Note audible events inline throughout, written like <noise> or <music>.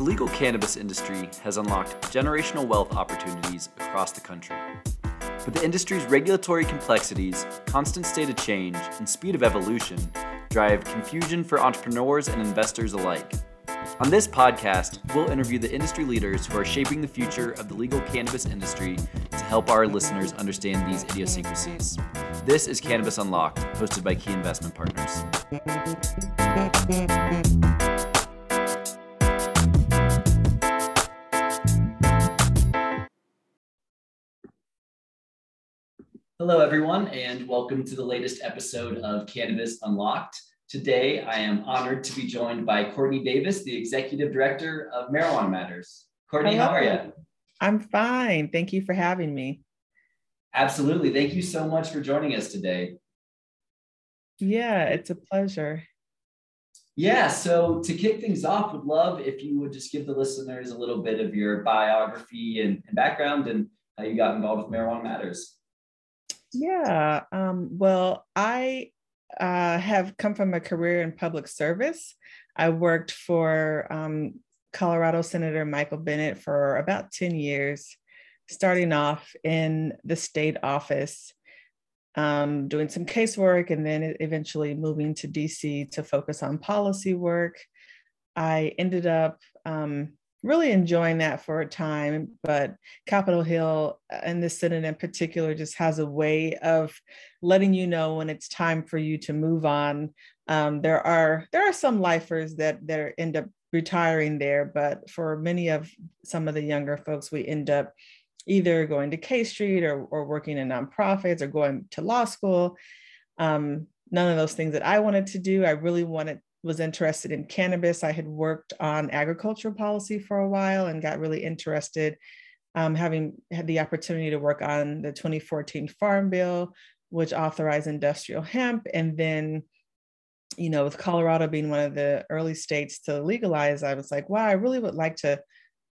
The legal cannabis industry has unlocked generational wealth opportunities across the country. But the industry's regulatory complexities, constant state of change, and speed of evolution drive confusion for entrepreneurs and investors alike. On this podcast, we'll interview the industry leaders who are shaping the future of the legal cannabis industry to help our listeners understand these idiosyncrasies. This is Cannabis Unlocked, hosted by Key Investment Partners. Hello, everyone, and welcome to the latest episode of Cannabis Unlocked. Today, I am honored to be joined by Courtney Davis, the Executive Director of Marijuana Matters. Courtney, Hello. how are you? I'm fine. Thank you for having me. Absolutely. Thank you so much for joining us today. Yeah, it's a pleasure. Yeah, so to kick things off, would love if you would just give the listeners a little bit of your biography and, and background and how you got involved with Marijuana Matters. Yeah. Um, well, I uh, have come from a career in public service. I worked for um, Colorado Senator Michael Bennet for about 10 years, starting off in the state office, um, doing some casework, and then eventually moving to DC to focus on policy work. I ended up um, really enjoying that for a time. But Capitol Hill and the Senate in particular just has a way of letting you know when it's time for you to move on. Um, there are there are some lifers that that end up retiring there, but for many of some of the younger folks, we end up either going to K Street or, or working in nonprofits or going to law school. Um, none of those things that I wanted to do. I really wanted was interested in cannabis. I had worked on agricultural policy for a while and got really interested, um, having had the opportunity to work on the 2014 Farm Bill, which authorized industrial hemp. And then, you know, with Colorado being one of the early states to legalize, I was like, wow, I really would like to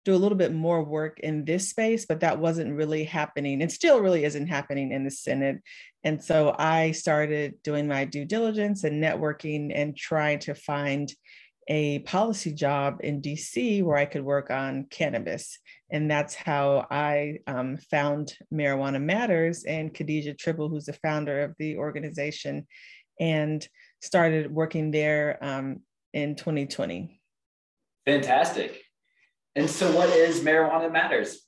do a little bit more work in this space, but that wasn't really happening. It still really isn't happening in the Senate. And so I started doing my due diligence and networking and trying to find a policy job in DC where I could work on cannabis. And that's how I um, found Marijuana Matters and Khadijah Tribble, who's the founder of the organization, and started working there um, in 2020. Fantastic. And so, what is Marijuana Matters?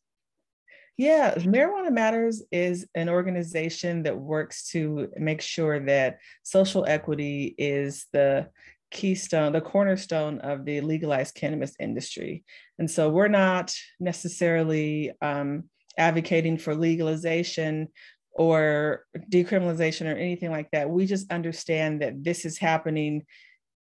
Yeah, Marijuana Matters is an organization that works to make sure that social equity is the keystone, the cornerstone of the legalized cannabis industry. And so we're not necessarily um, advocating for legalization or decriminalization or anything like that. We just understand that this is happening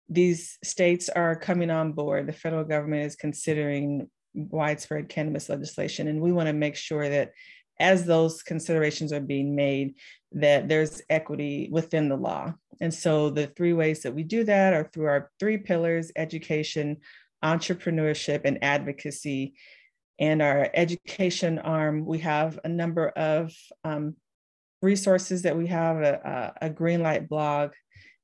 these states are coming on board. The federal government is considering widespread cannabis legislation, and we want to make sure that as those considerations are being made, that there's equity within the law. And so the three ways that we do that are through our three pillars education, entrepreneurship, and advocacy. And our education arm, we have a number of um, resources that we have a, a, Greenlight blog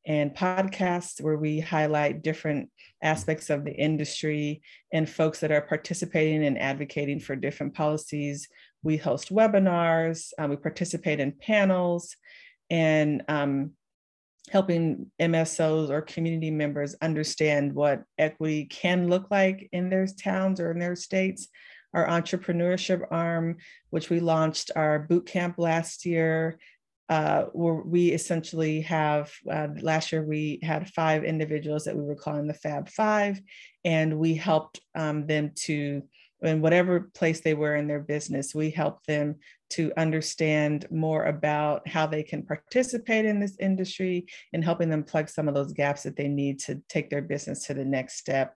and podcasts where we highlight different aspects of the industry and folks that are participating and advocating for different policies. We host webinars, um, we participate in panels, and um, helping MSOs or community members understand what equity can look like in their towns or in their states. Our entrepreneurship arm, which we launched our boot camp last year, uh, where we essentially have uh, last year we had five individuals that we were calling the Fab Five, and we helped um, them to in whatever place they were in their business, we helped them to understand more about how they can participate in this industry and helping them plug some of those gaps that they need to take their business to the next step.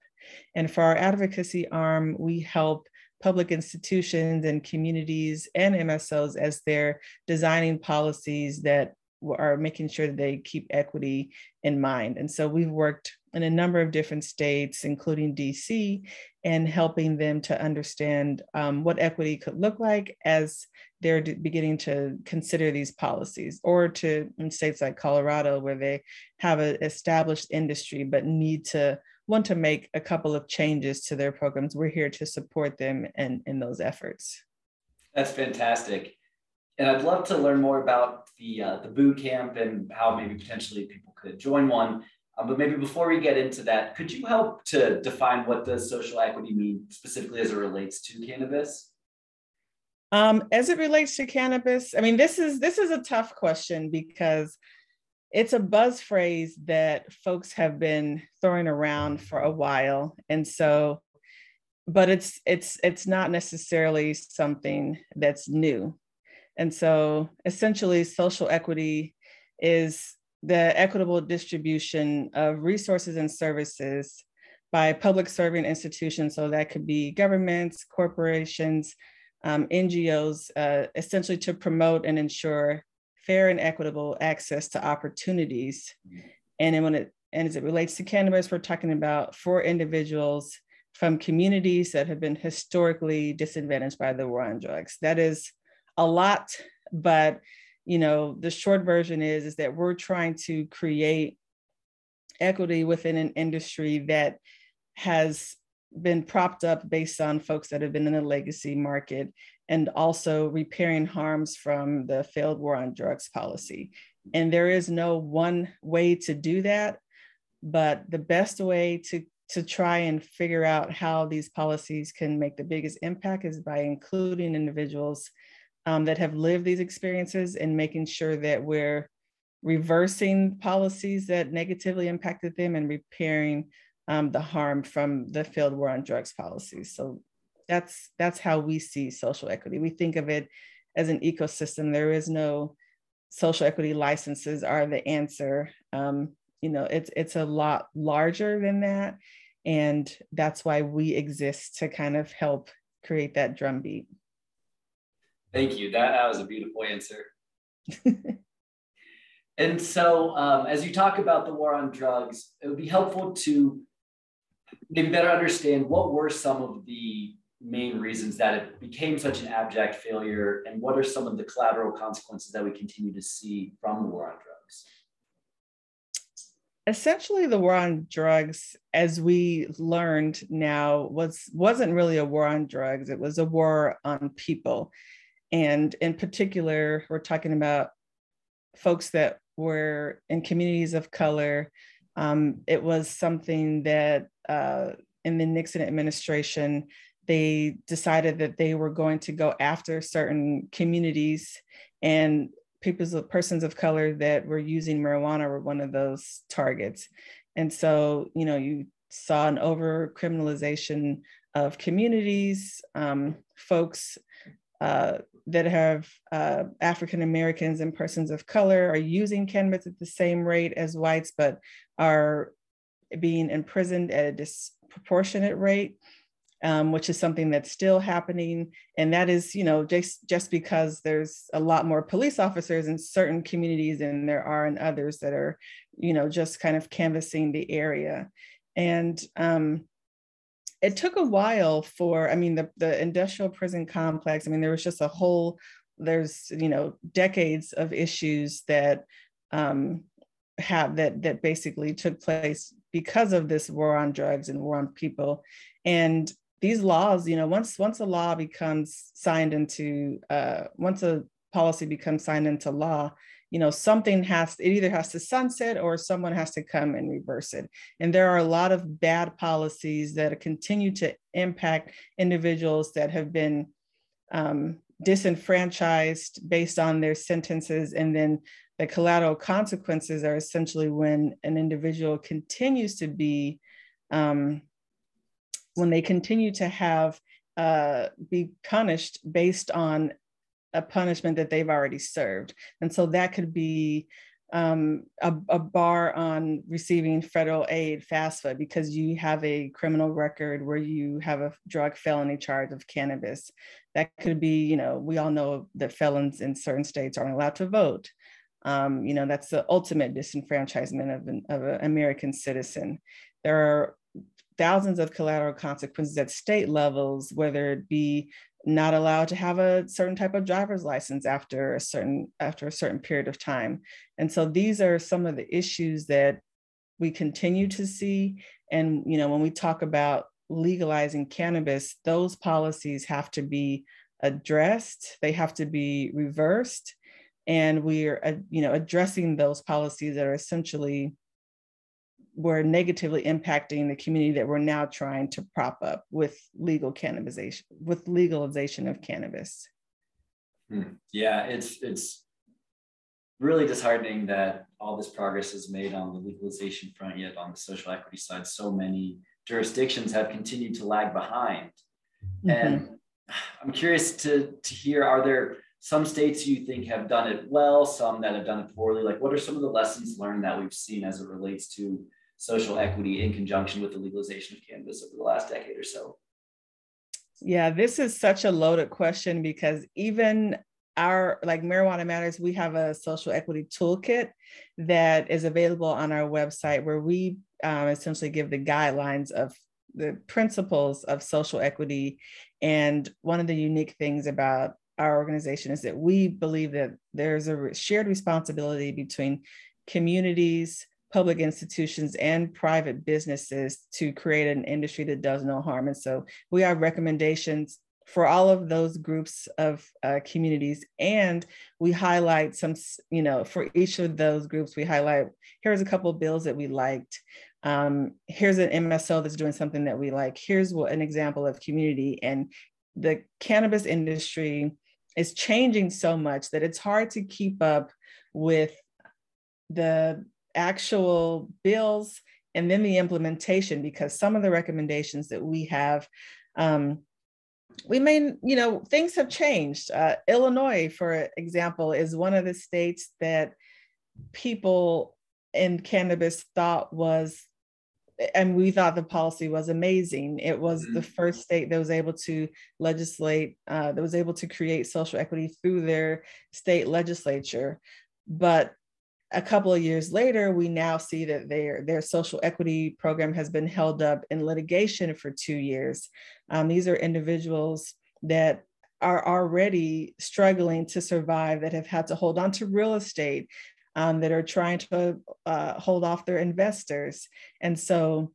And for our advocacy arm, we help public institutions and communities and MSOs as they're designing policies that are making sure that they keep equity in mind. And so we've worked in a number of different states, including DC, and helping them to understand um, what equity could look like as they're beginning to consider these policies, or to in states like Colorado, where they have an established industry but need to want to make a couple of changes to their programs, we're here to support them in, in those efforts. That's fantastic. And I'd love to learn more about the, uh, the boot camp and how maybe potentially people could join one. Um, but maybe before we get into that, could you help to define what does social equity mean specifically as it relates to cannabis? Um, as it relates to cannabis, I mean, this is this is a tough question because it's a buzz phrase that folks have been throwing around for a while, and so, but it's it's it's not necessarily something that's new, and so essentially, social equity is the equitable distribution of resources and services by public serving institutions. So that could be governments, corporations, um, NGOs, uh, essentially to promote and ensure fair and equitable access to opportunities. Mm-hmm. And then when it and as it relates to cannabis, we're talking about for individuals from communities that have been historically disadvantaged by the war on drugs. That is a lot, but you know, the short version is, is that we're trying to create equity within an industry that has been propped up based on folks that have been in the legacy market and also repairing harms from the failed war on drugs policy. And there is no one way to do that, but the best way to, to try and figure out how these policies can make the biggest impact is by including individuals um, that have lived these experiences and making sure that we're reversing policies that negatively impacted them and repairing um, the harm from the failed war on drugs policies. So that's that's how we see social equity. We think of it as an ecosystem. There is no social equity licenses are the answer. Um, you know, it's it's a lot larger than that, and that's why we exist to kind of help create that drumbeat. Thank you. That, that was a beautiful answer. <laughs> and so, um, as you talk about the war on drugs, it would be helpful to maybe better understand what were some of the main reasons that it became such an abject failure, and what are some of the collateral consequences that we continue to see from the war on drugs? Essentially, the war on drugs, as we learned now, was wasn't really a war on drugs. It was a war on people and in particular, we're talking about folks that were in communities of color. Um, it was something that uh, in the Nixon administration, they decided that they were going to go after certain communities and people's persons of color that were using marijuana were one of those targets. And so, you know, you saw an over criminalization of communities, um, folks uh, that have uh, African Americans and persons of color are using cannabis at the same rate as whites, but are being imprisoned at a disproportionate rate, um, which is something that's still happening. And that is, you know, just, just because there's a lot more police officers in certain communities than there are in others that are, you know, just kind of canvassing the area. And um, it took a while for i mean the, the industrial prison complex i mean there was just a whole there's you know decades of issues that um, have that that basically took place because of this war on drugs and war on people. And these laws you know once once a law becomes signed into uh, once a policy becomes signed into law you know something has it either has to sunset or someone has to come and reverse it. And there are a lot of bad policies that continue to impact individuals that have been um, disenfranchised based on their sentences and then the collateral consequences are essentially when an individual continues to be um, when they continue to have uh, be punished based on a punishment that they've already served. And so that could be um, a, a, bar on receiving federal aid, FAFSA, because you have a criminal record where you have a drug felony charge of cannabis. That could be, you know, we all know that felons in certain states aren't allowed to vote. Um, you know, that's the ultimate disenfranchisement of an, of an American citizen. There are thousands of collateral consequences at state levels, whether it be not allowed to have a certain type of driver's license after a certain after a certain period of time and so these are some of the issues that we continue to see And, you know, when we talk about legalizing cannabis, those policies have to be addressed, they have to be reversed. And we're, uh, you know, addressing those policies that are essentially were negatively impacting the community that we're now trying to prop up with legal cannabisation, with legalization of cannabis. Hmm. Yeah, it's it's really disheartening that all this progress is made on the legalization front, yet on the social equity side, so many jurisdictions have continued to lag behind. Mm-hmm. And I'm curious to, to hear are there some states you think have done it well, some that have done it poorly? Like, what are some of the lessons learned that we've seen as it relates to social equity in conjunction with the legalization of cannabis over the last decade or so? Yeah, this is such a loaded question because even our like marijuana matters we have a social equity toolkit that is available on our website where we um, essentially give the guidelines of the principles of social equity and one of the unique things about our organization is that we believe that there's a shared responsibility between communities public institutions and private businesses to create an industry that does no harm and so we have recommendations for all of those groups of uh, communities. And we highlight some, you know, for each of those groups, we highlight here's a couple bills that we liked. Um, here's an MSO that's doing something that we like. Here's what an example of community. And the cannabis industry is changing so much that it's hard to keep up with the actual bills and then the implementation because some of the recommendations that we have um, we may, you know, things have changed. Uh, Illinois, for example, is one of the states that people in cannabis thought was, and we thought the policy was amazing. It was mm-hmm. the first state that was able to legislate, uh, that was able to create social equity through their state legislature. But a couple of years later, we now see that their, their social equity program has been held up in litigation for two years. Um, these are individuals that are already struggling to survive, that have had to hold on to real estate, um, that are trying to uh, hold off their investors. And so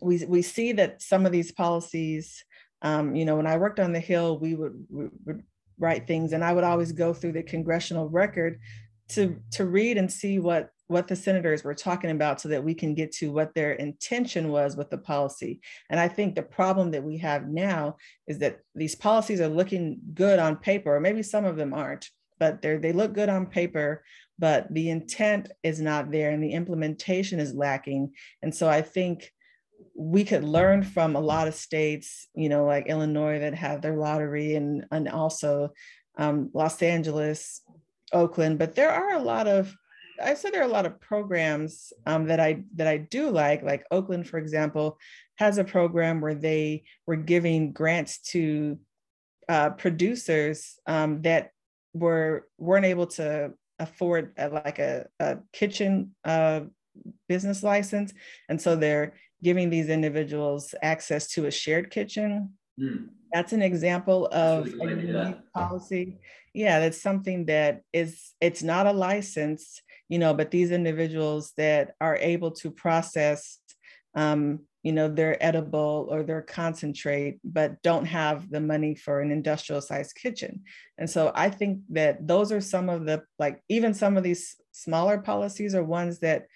we, we see that some of these policies, um, you know, when I worked on the Hill, we would, we would write things and I would always go through the congressional record to to read and see what what the senators were talking about so that we can get to what their intention was with the policy. And I think the problem that we have now is that these policies are looking good on paper, or maybe some of them aren't, but they they look good on paper, but the intent is not there and the implementation is lacking. And so I think we could learn from a lot of states, you know, like Illinois that have their lottery and, and also um, Los Angeles, Oakland, but there are a lot of I said there are a lot of programs um, that I that I do like. Like Oakland, for example, has a program where they were giving grants to uh, producers um, that were weren't able to afford a, like a, a kitchen uh, business license, and so they're giving these individuals access to a shared kitchen. Mm. That's an example of a policy yeah that's something that is it's not a license you know but these individuals that are able to process um, you know they're edible or they're concentrate but don't have the money for an industrial sized kitchen. And so i think that those are some of the like even some of these smaller policies are ones that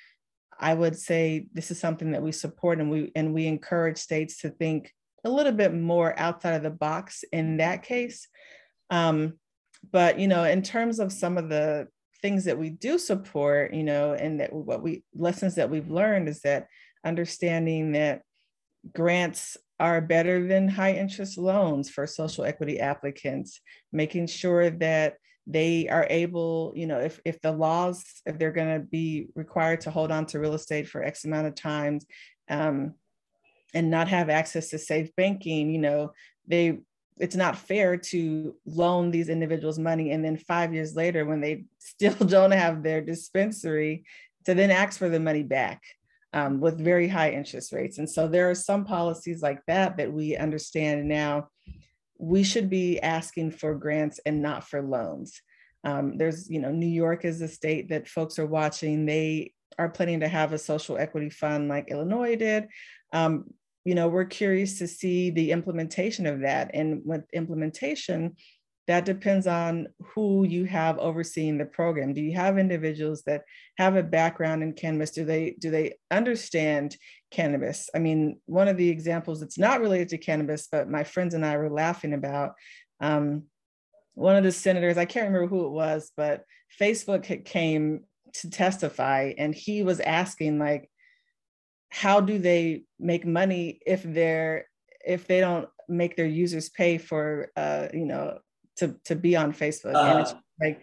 i would say this is something that we support and we and we encourage states to think a little bit more outside of the box in that case. Um, but you know in terms of some of the things that we do support you know and that what we lessons that we've learned is that understanding that grants are better than high interest loans for social equity applicants making sure that they are able you know if, if the laws if they're going to be required to hold on to real estate for x amount of times um, and not have access to safe banking you know they it's not fair to loan these individuals money and then five years later when they <laughs> still don't have their dispensary to then ask for the money back um, with very high interest rates and so there are some policies like that that we understand now we should be asking for grants and not for loans um, there's you know new york is a state that folks are watching they are planning to have a social equity fund like Illinois did. Um, you know, we're curious to see the implementation of that. And with implementation, that depends on who you have overseeing the program. Do you have individuals that have a background in cannabis? Do they do they understand cannabis? I mean, one of the examples that's not related to cannabis, but my friends and I were laughing about. Um, one of the senators, I can't remember who it was, but Facebook came to testify, and he was asking like, how do they make money if they're if they don't make their users pay for uh, you know to to be on Facebook. Uh, and it's uh-huh. like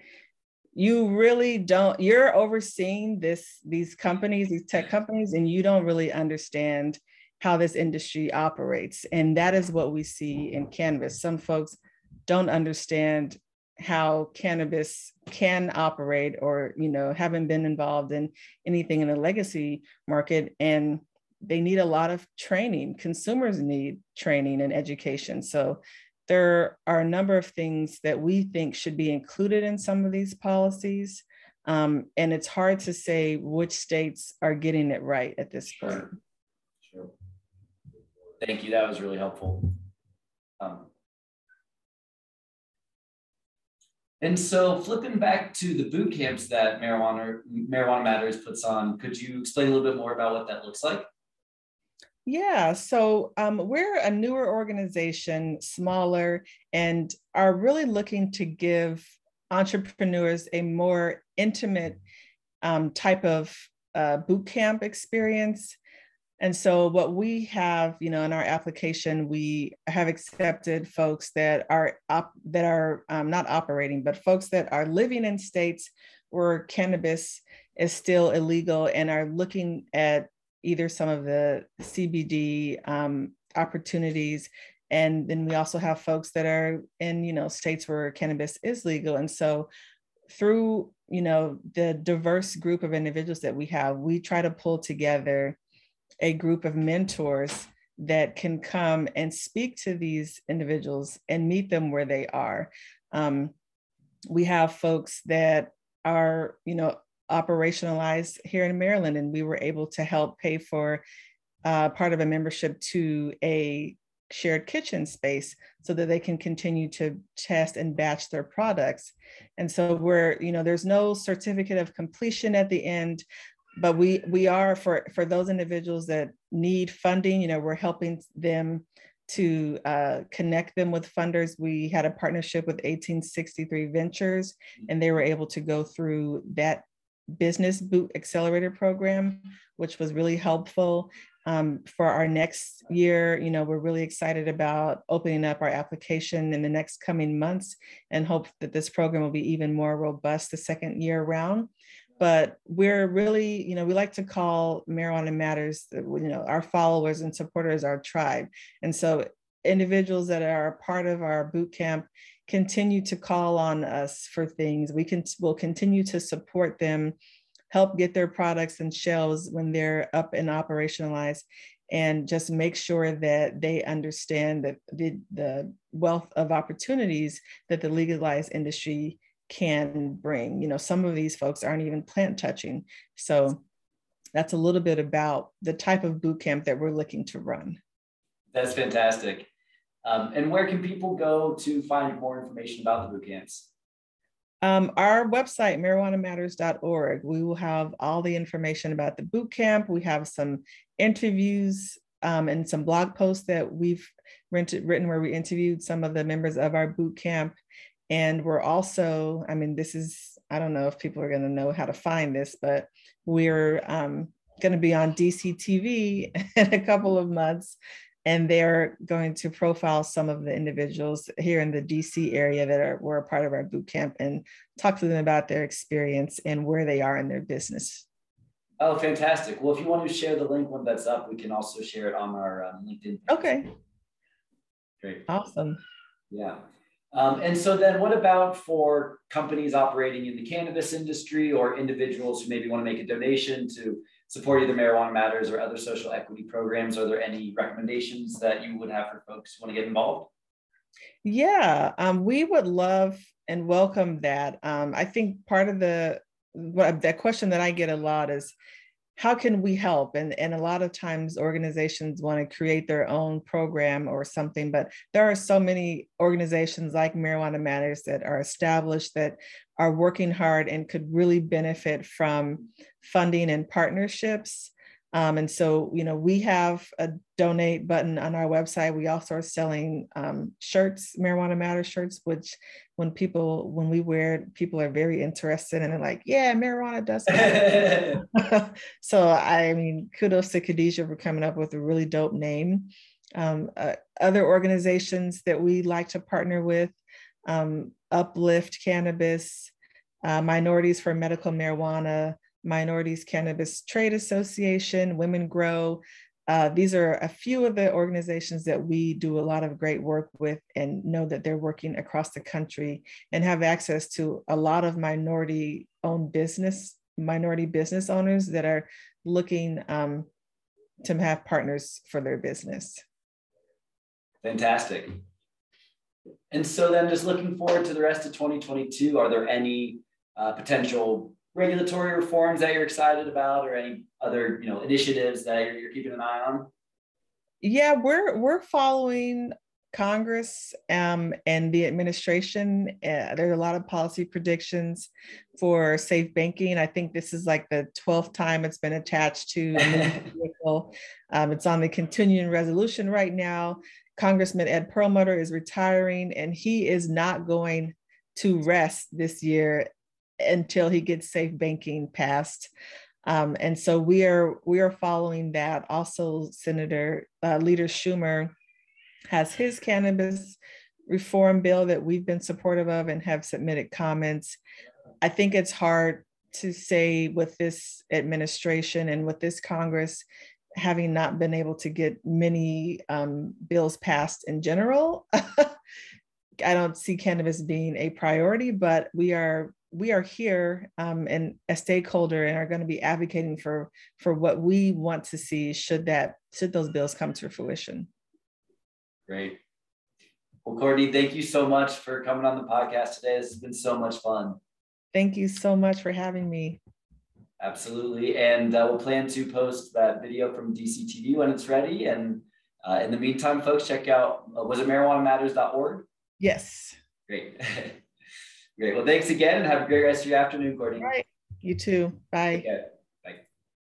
you really don't you're overseeing this these companies these tech companies and you don't really understand how this industry operates. And that is what we see in cannabis. Some folks don't understand how cannabis can operate or you know haven't been involved in anything in the legacy market. And they need a lot of training. Consumers need training and education. So there are a number of things that we think should be included in some of these policies. Um, and it's hard to say which states are getting it right at this point. Sure. Thank you. That was really helpful. Um, and so flipping back to the boot camps that Marijuana, Marijuana Matters puts on, could you explain a little bit more about what that looks like? Yeah, so um, we're a newer organization, smaller, and are really looking to give entrepreneurs a more intimate um, type of uh, boot camp experience. And so, what we have, you know, in our application, we have accepted folks that are op- that are um, not operating, but folks that are living in states where cannabis is still illegal and are looking at either some of the CBD um, opportunities. And then we also have folks that are in, you know, states where cannabis is legal. And so through, you know, the diverse group of individuals that we have, we try to pull together a group of mentors that can come and speak to these individuals and meet them where they are. Um, we have folks that are, you know, operationalized here in Maryland, and we were able to help pay for uh, part of a membership to a shared kitchen space so that they can continue to test and batch their products. And so we're, you know, there's no certificate of completion at the end, but we we are for for those individuals that need funding, you know, we're helping them to uh, connect them with funders. We had a partnership with 1863 Ventures, and they were able to go through that business boot accelerator program, which was really helpful. Um, for our next year, you know, we're really excited about opening up our application in the next coming months and hope that this program will be even more robust the second year around. But we're really, you know, we like to call Marijuana Matters, you know, our followers and supporters, our tribe. And so individuals that are part of our boot camp continue to call on us for things. We can will continue to support them, help get their products and shelves when they're up and operationalized, and just make sure that they understand that the, the wealth of opportunities that the legalized industry can bring. You know, some of these folks aren't even plant touching. So that's a little bit about the type of boot camp that we're looking to run. That's fantastic. Um, and where can people go to find more information about the boot camps? Um, our website, marijuanamatters.org, we will have all the information about the boot camp. We have some interviews um, and some blog posts that we've rented, written where we interviewed some of the members of our boot camp. And we're also, I mean, this is, I don't know if people are going to know how to find this, but we're um, going to be on DCTV <laughs> in a couple of months and they're going to profile some of the individuals here in the DC area that are were a part of our boot camp and talk to them about their experience and where they are in their business. Oh, fantastic! Well, if you want to share the link when that's up, we can also share it on our um, LinkedIn. Page. Okay. Great. Awesome. Yeah. Um, and so then what about for companies operating in the cannabis industry or individuals who maybe want to make a donation to support either Marijuana Matters or other social equity programs? Are there any recommendations that you would have for folks who want to get involved? Yeah, um, we would love and welcome that. Um, I think part of the what that question that I get a lot is how can we help and and a lot of times organizations want to create their own program or something but there are so many organizations like marijuana matters that are established that are working hard and could really benefit from funding and partnerships um, and so, you know, we have a donate button on our website. We also are selling um, shirts, Marijuana Matters shirts, which when people, when we wear it, people are very interested and they're like, yeah, marijuana does. <laughs> <laughs> so, I mean, kudos to Khadijah for coming up with a really dope name. Um, uh, other organizations that we like to partner with, um, Uplift Cannabis, uh, Minorities for Medical Marijuana, Minorities Cannabis Trade Association, Women Grow. Uh, these are a few of the organizations that we do a lot of great work with and know that they're working across the country and have access to a lot of minority owned business, minority business owners that are looking um, to have partners for their business. Fantastic. And so then just looking forward to the rest of 2022, are there any uh, potential regulatory reforms that you're excited about or any other you know initiatives that you're, you're keeping an eye on? Yeah we're we're following congress um, and the administration. Uh, there are a lot of policy predictions for safe banking. I think this is like the 12th time it's been attached to <laughs> um, it's on the continuing resolution right now congressman ed perlmutter is retiring and he is not going to rest this year until he gets safe banking passed. Um, and so we are we are following that. Also, Senator uh, Leader Schumer has his cannabis reform bill that we've been supportive of and have submitted comments. I think it's hard to say with this administration and with this Congress having not been able to get many um, bills passed in general. <laughs> I don't see cannabis being a priority, but we are we are here um, and a stakeholder and are going to be advocating for for what we want to see should that should those bills come to fruition. Great. Well courtney thank you so much for coming on the podcast today. This has been so much fun. Thank you so much for having me absolutely and uh, we'll plan to post that video from dctv when it's ready and uh, in the meantime folks check out uh, was it marijuanamatters.org yes great <laughs> Great. Well, thanks again and have a great rest of your afternoon, Courtney. All right. You too. Bye.